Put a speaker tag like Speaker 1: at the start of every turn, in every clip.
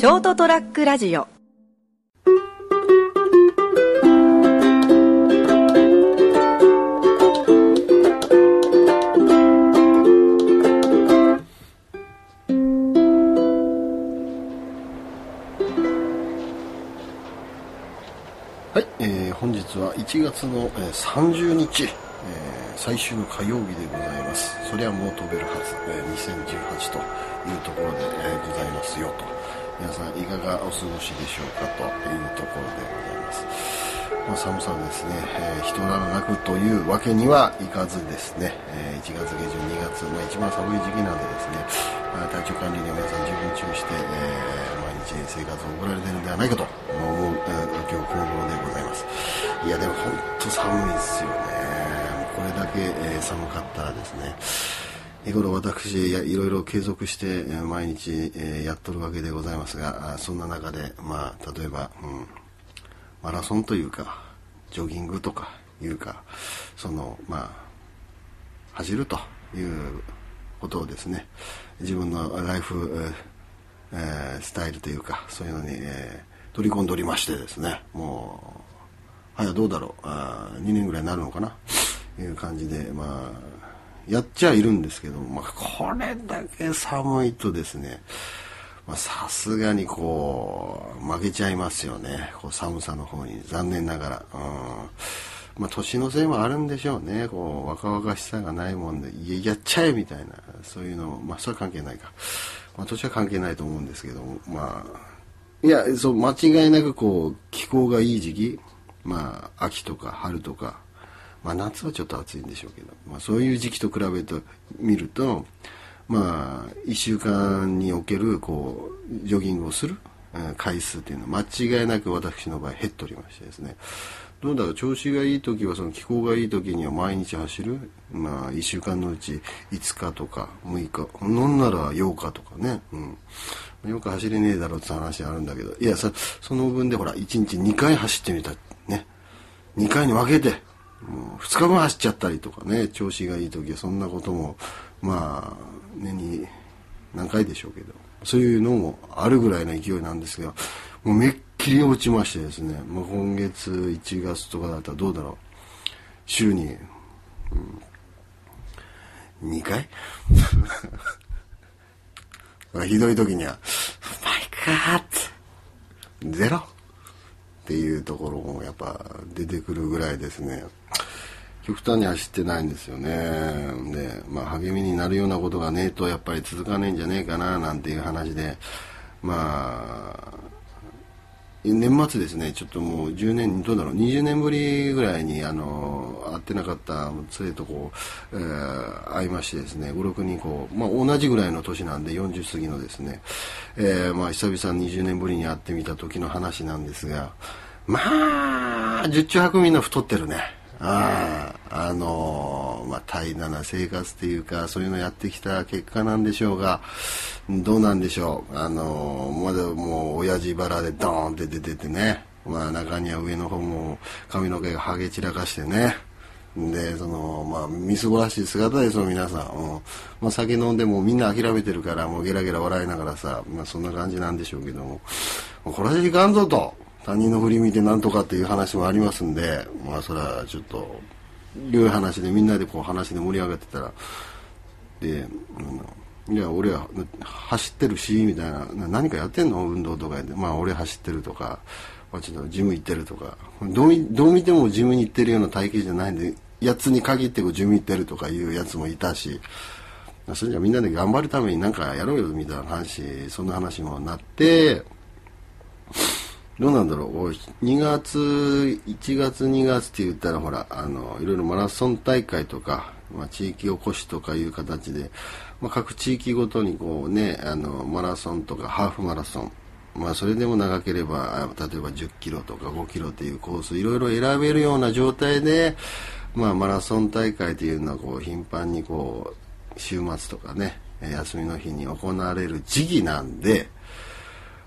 Speaker 1: ショートトラックラジオ
Speaker 2: はい、えー本日は1月の、えー30日、えー最終の火曜日でございます。そりゃもう飛べるはず、えー2018というところで、えーございますよと。皆さんいかがお過ごしでしょうかというところでございます。まあ、寒さですね、えー人ならなくというわけにはいかずですね、えー1月下旬、2月、まあ、一番寒い時期なんでですね、まあ体調管理に皆さん十分注意して、えー毎日生活を送られているんではないかと思う、えー今日この頃でございます。いや、でも本当寒いですよね。これだけ、え寒かったらですね、日頃私いろいろ継続して、毎日、やっとるわけでございますが、そんな中で、まあ、例えば、うん、マラソンというか、ジョギングとかいうか、その、まあ、走るということをですね、自分のライフ、えースタイルというか、そういうのに、えー取り込んでおりましてですね、もう、はい、どうだろう、あ2年ぐらいになるのかな、いう感じで、まあ、やっちゃいるんですけど、まあ、これだけ寒いとですね、まさすがにこう、負けちゃいますよね。こう寒さの方に、残念ながら。うん。まあ年のせいもあるんでしょうね。こう、若々しさがないもんで、いや、やっちゃえみたいな、そういうの、まあそれは関係ないか。まあ年は関係ないと思うんですけども、まあ、いや、そう、間違いなくこう、気候がいい時期、まあ、秋とか春とか、まあ夏はちょっと暑いんでしょうけど、まあそういう時期と比べてみると、まあ、1週間における、こう、ジョギングをする回数っていうのは間違いなく私の場合減っておりましてですね。どうだろう、調子がいい時は、その気候がいい時には毎日走る。まあ、1週間のうち5日とか6日、なんなら8日とかね。うん。よく走れねえだろうって話あるんだけど、いや、その分でほら、1日2回走ってみた。ね。2回に分けて、2日分走っちゃったりとかね、調子がいい時はそんなことも、まあ、年に何回でしょうけど、そういうのもあるぐらいの勢いなんですが、もうめっきり落ちましてですね、もう今月1月とかだったらどうだろう。週に、うん、2回？ひどい時には、マイカーって、ゼロ？っていうところもやっぱ出てくるぐらいですね。極端に走ってないんですよね。で、まあ励みになるようなことがねえとやっぱり続かねえんじゃねえかななんていう話で、まあ、年末ですね、ちょっともう10年、どうだろう、20年ぶりぐらいに、あの、会ってなかった連れとこう、えー会いましてですね、5、6人こう、まあ同じぐらいの年なんで、40過ぎのですね、えーまあ久々に20年ぶりに会ってみた時の話なんですが、まあ、十中八九みんな太ってるね。ああ、あのまあ、怠惰な生活っていうか、そういうのやってきた結果なんでしょうが、どうなんでしょう。あのまだもう、親父腹でドーンって出ててね。まあ、中には上の方も髪の毛がハゲ散らかしてね。で、その、まあ、みすぼらしい姿ですよ、皆さん。うんまあ、酒飲んでもみんな諦めてるから、もうゲラゲラ笑いながらさ、まあ、そんな感じなんでしょうけども、もこれじゃいかんぞと。他人の振り見てなんとかっていう話もありますんで、まあ、それはちょっと、良い話でみんなでこう話で盛り上がってたら、で、あのいや、俺は走ってるし、みたいな、何かやってんの？運動とかで。まあ、俺走ってるとか、まあ、ちょっとジム行ってるとか、どう見どう見てもジムに行ってるような体型じゃないんで、やつに限ってこうジム行ってるとかいうやつもいたし、それじゃみんなで頑張るためになんかやろうよ、みたいな話、そんな話もなって、どうなんだろう、2月、1月、2月って言ったら、ほら、あの、いろいろマラソン大会とか、まあ、地域おこしとかいう形で、まあ、各地域ごとにこうね、あの、マラソンとかハーフマラソン、まあ、それでも長ければ、例えば10キロとか5キロっていうコース、いろいろ選べるような状態で、まあ、マラソン大会というのは、こう、頻繁にこう、週末とかね、休みの日に行われる時期なんで、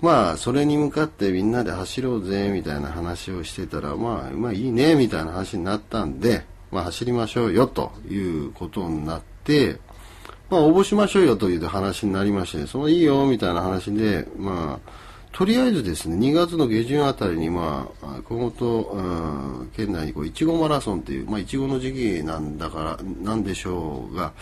Speaker 2: まあ、それに向かってみんなで走ろうぜ、みたいな話をしてたら、まあ、まあいいね、みたいな話になったんで、まあ走りましょうよ、ということになって、まあ応募しましょうよという話になりまして、そのいいよ、みたいな話で、まあ、とりあえずですね、2月の下旬あたりに、まあ、熊本、うん、県内にこう、いちごマラソンっていう、まあ、いちごの時期なんだから、なんでしょうが、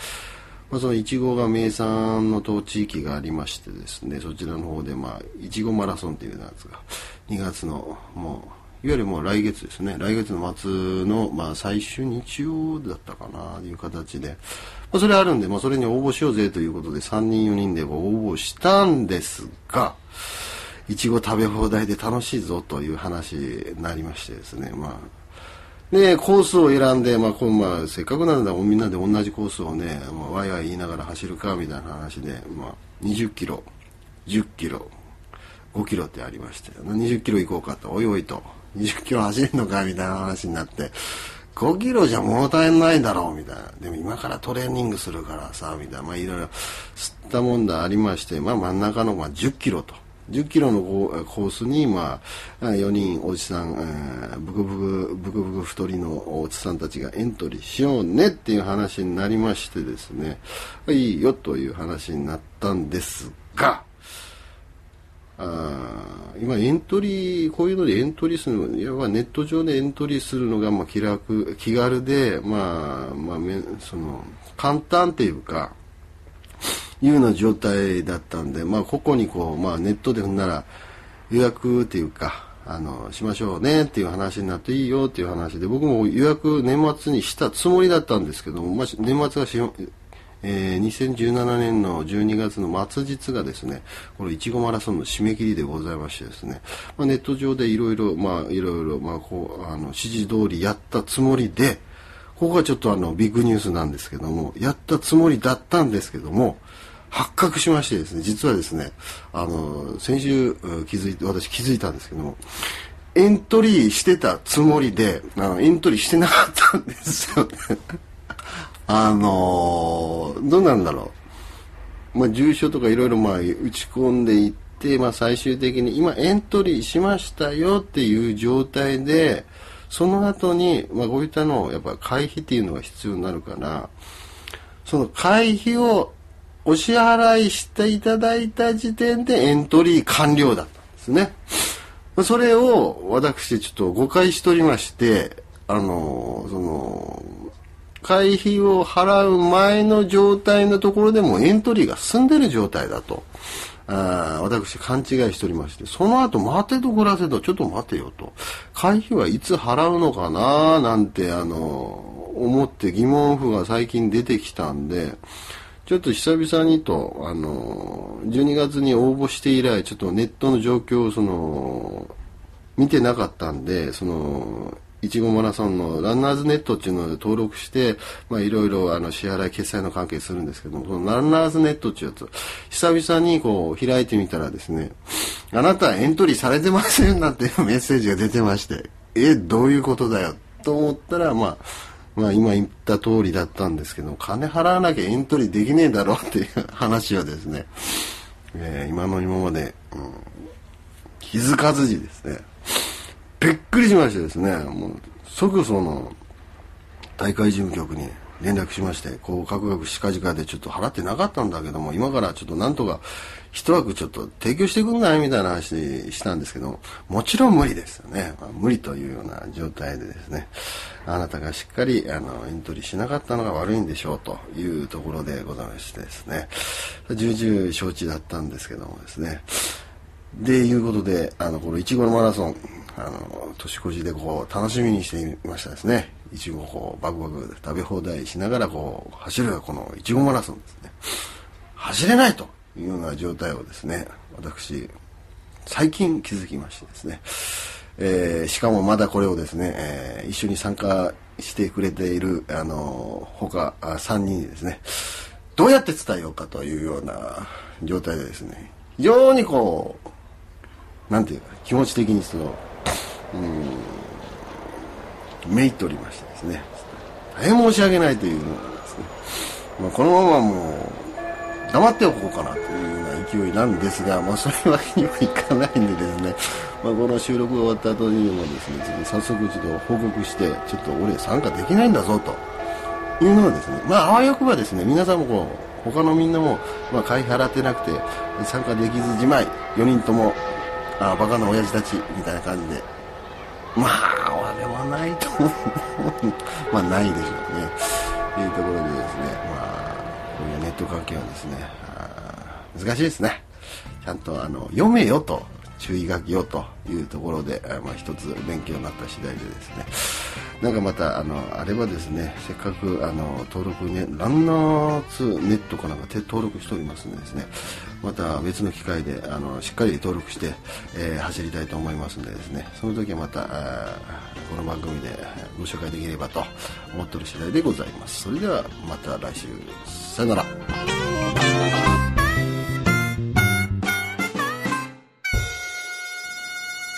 Speaker 2: まあ、そのいちごが名産の当地域がありましてですね、そちらの方で、まあ、いちごマラソンっていうやつが、2月の、もう、いわゆるもう来月ですね、来月の末の、まあ、最終日曜だったかな、という形で、まあ、それあるんで、まあ、それに応募しようぜということで、3人、4人で応募したんですが、いちご食べ放題で楽しいぞという話になりましてですね、まあ、で、コースを選んで、まあ、こうまあ、せっかくなんだみんなで同じコースをね、まあ、ワイワイ言いながら走るか、みたいな話で、まあ、20キロ、10キロ、5キロってありまして、20キロ行こうかと、おいおいと、20キロ走るのか、みたいな話になって、5キロじゃ物足りないだろう、みたいな。でも今からトレーニングするからさ、みたいな。まあいろいろ吸ったもんだありまして、まあ真ん中のまあ10キロと。10キロのコースに、まあ、4人おじさん、えー、ブクブク、ブクブク太りのおじさんたちがエントリーしようねっていう話になりましてですね、いいよという話になったんですが、あ今エントリー、こういうのでエントリーするの、いわばネット上でエントリーするのが、まあ、気楽、気軽で、まあ、まあ、その、簡単っていうか、いうような状態だったんで、まあ、ここにこう、まあ、ネットで踏んなら予約っていうか、あの、しましょうねっていう話になっていいよっていう話で、僕も予約年末にしたつもりだったんですけども、まあ、年末がし、えー、2017年の12月の末日がですね、このいちごマラソンの締め切りでございましてですね、まあ、ネット上でいろいろ、まあ、いろいろ、まあ、こう、あの、指示通りやったつもりで、ここがちょっとあの、ビッグニュースなんですけども、やったつもりだったんですけども、発覚しましてですね、実はですね、あの、先週気づいて、私気づいたんですけども、エントリーしてたつもりで、あのエントリーしてなかったんですよね。あのどうなんだろう。まあ、住所とかいろいろまあ打ち込んでいって、まあ、最終的に今エントリーしましたよっていう状態で、その後に、まあ、こういったのをやっぱ回避っていうのが必要になるから、その回避をお支払いしていただいた時点でエントリー完了だったんですね。それを私ちょっと誤解しておりまして、あの、その、会費を払う前の状態のところでもエントリーが済んでる状態だと。あ私勘違いしておりまして、その後待てど暮らせど、ちょっと待てよと。会費はいつ払うのかななんて、あの、思って疑問符が最近出てきたんで、ちょっと久々にと、あの、12月に応募して以来、ちょっとネットの状況を、その、見てなかったんで、その、いちごマラソンのランナーズネットっていうので登録して、まあいろいろあの支払い決済の関係するんですけども、そのランナーズネットっていうやつ、久々にこう開いてみたらですね、あなたエントリーされてませんなんていうメッセージが出てまして、え、どういうことだよ？と思ったら、まあ、まあ今言った通りだったんですけど、金払わなきゃエントリーできねえだろうっていう話はですね、えー、今の今まで、うん、気づかずにですね、びっくりしましてですね、もう即その大会事務局に連絡しまして、こう、各々近々でちょっと払ってなかったんだけども、今からちょっとなんとか一枠ちょっと提供してくんないみたいな話したんですけども、ちろん無理ですよね。まあ、無理というような状態でですね、あなたがしっかりあのエントリーしなかったのが悪いんでしょうというところでございましてですね、重々承知だったんですけどもですね、でいうことで、あの、このいちごのマラソン、あの、年越しでこう、楽しみにしていましたですね。いちごをこう、バクバク食べ放題しながらこう、走るこのいちごマラソンですね。走れないというような状態をですね、私、最近気づきましてですね、えー、しかもまだこれをですね、えー、一緒に参加してくれている、あの、他3人にですね、どうやって伝えようかというような状態でですね、非常にこう、なんていうか、気持ち的にその、うん、めいっておりましてですね、大変申し訳ないというのがですね、まあ、このままもう、黙っておこうかなというような勢いなんですが、まあ、それわけにはいかないんでですね、まあ、この収録が終わった後にもですね、早速ちょっと報告して、ちょっと俺参加できないんだぞというのはですね、まあ、あわよくばですね、皆さんもこう、他のみんなも、まあ、会費払ってなくて、参加できずじまい、4人ともあバカな親父たちみたいな感じでまあ俺はないと思う。まあないでしょうね。というところでですね。まあこういうネット関係はですね難しいですね。ちゃんとあの読めよと。注意書きをというところで、まあ、一つ勉強になった次第でですね。なんかまたあのあればですねせっかくあの登録ねランナー2ネットかなんか登録しておりますんでですね。また別の機会であのしっかり登録して、えー、走りたいと思いますのでですね。その時はまたこの番組でご紹介できればと思っておる次第でございます。それではまた来週。さよなら。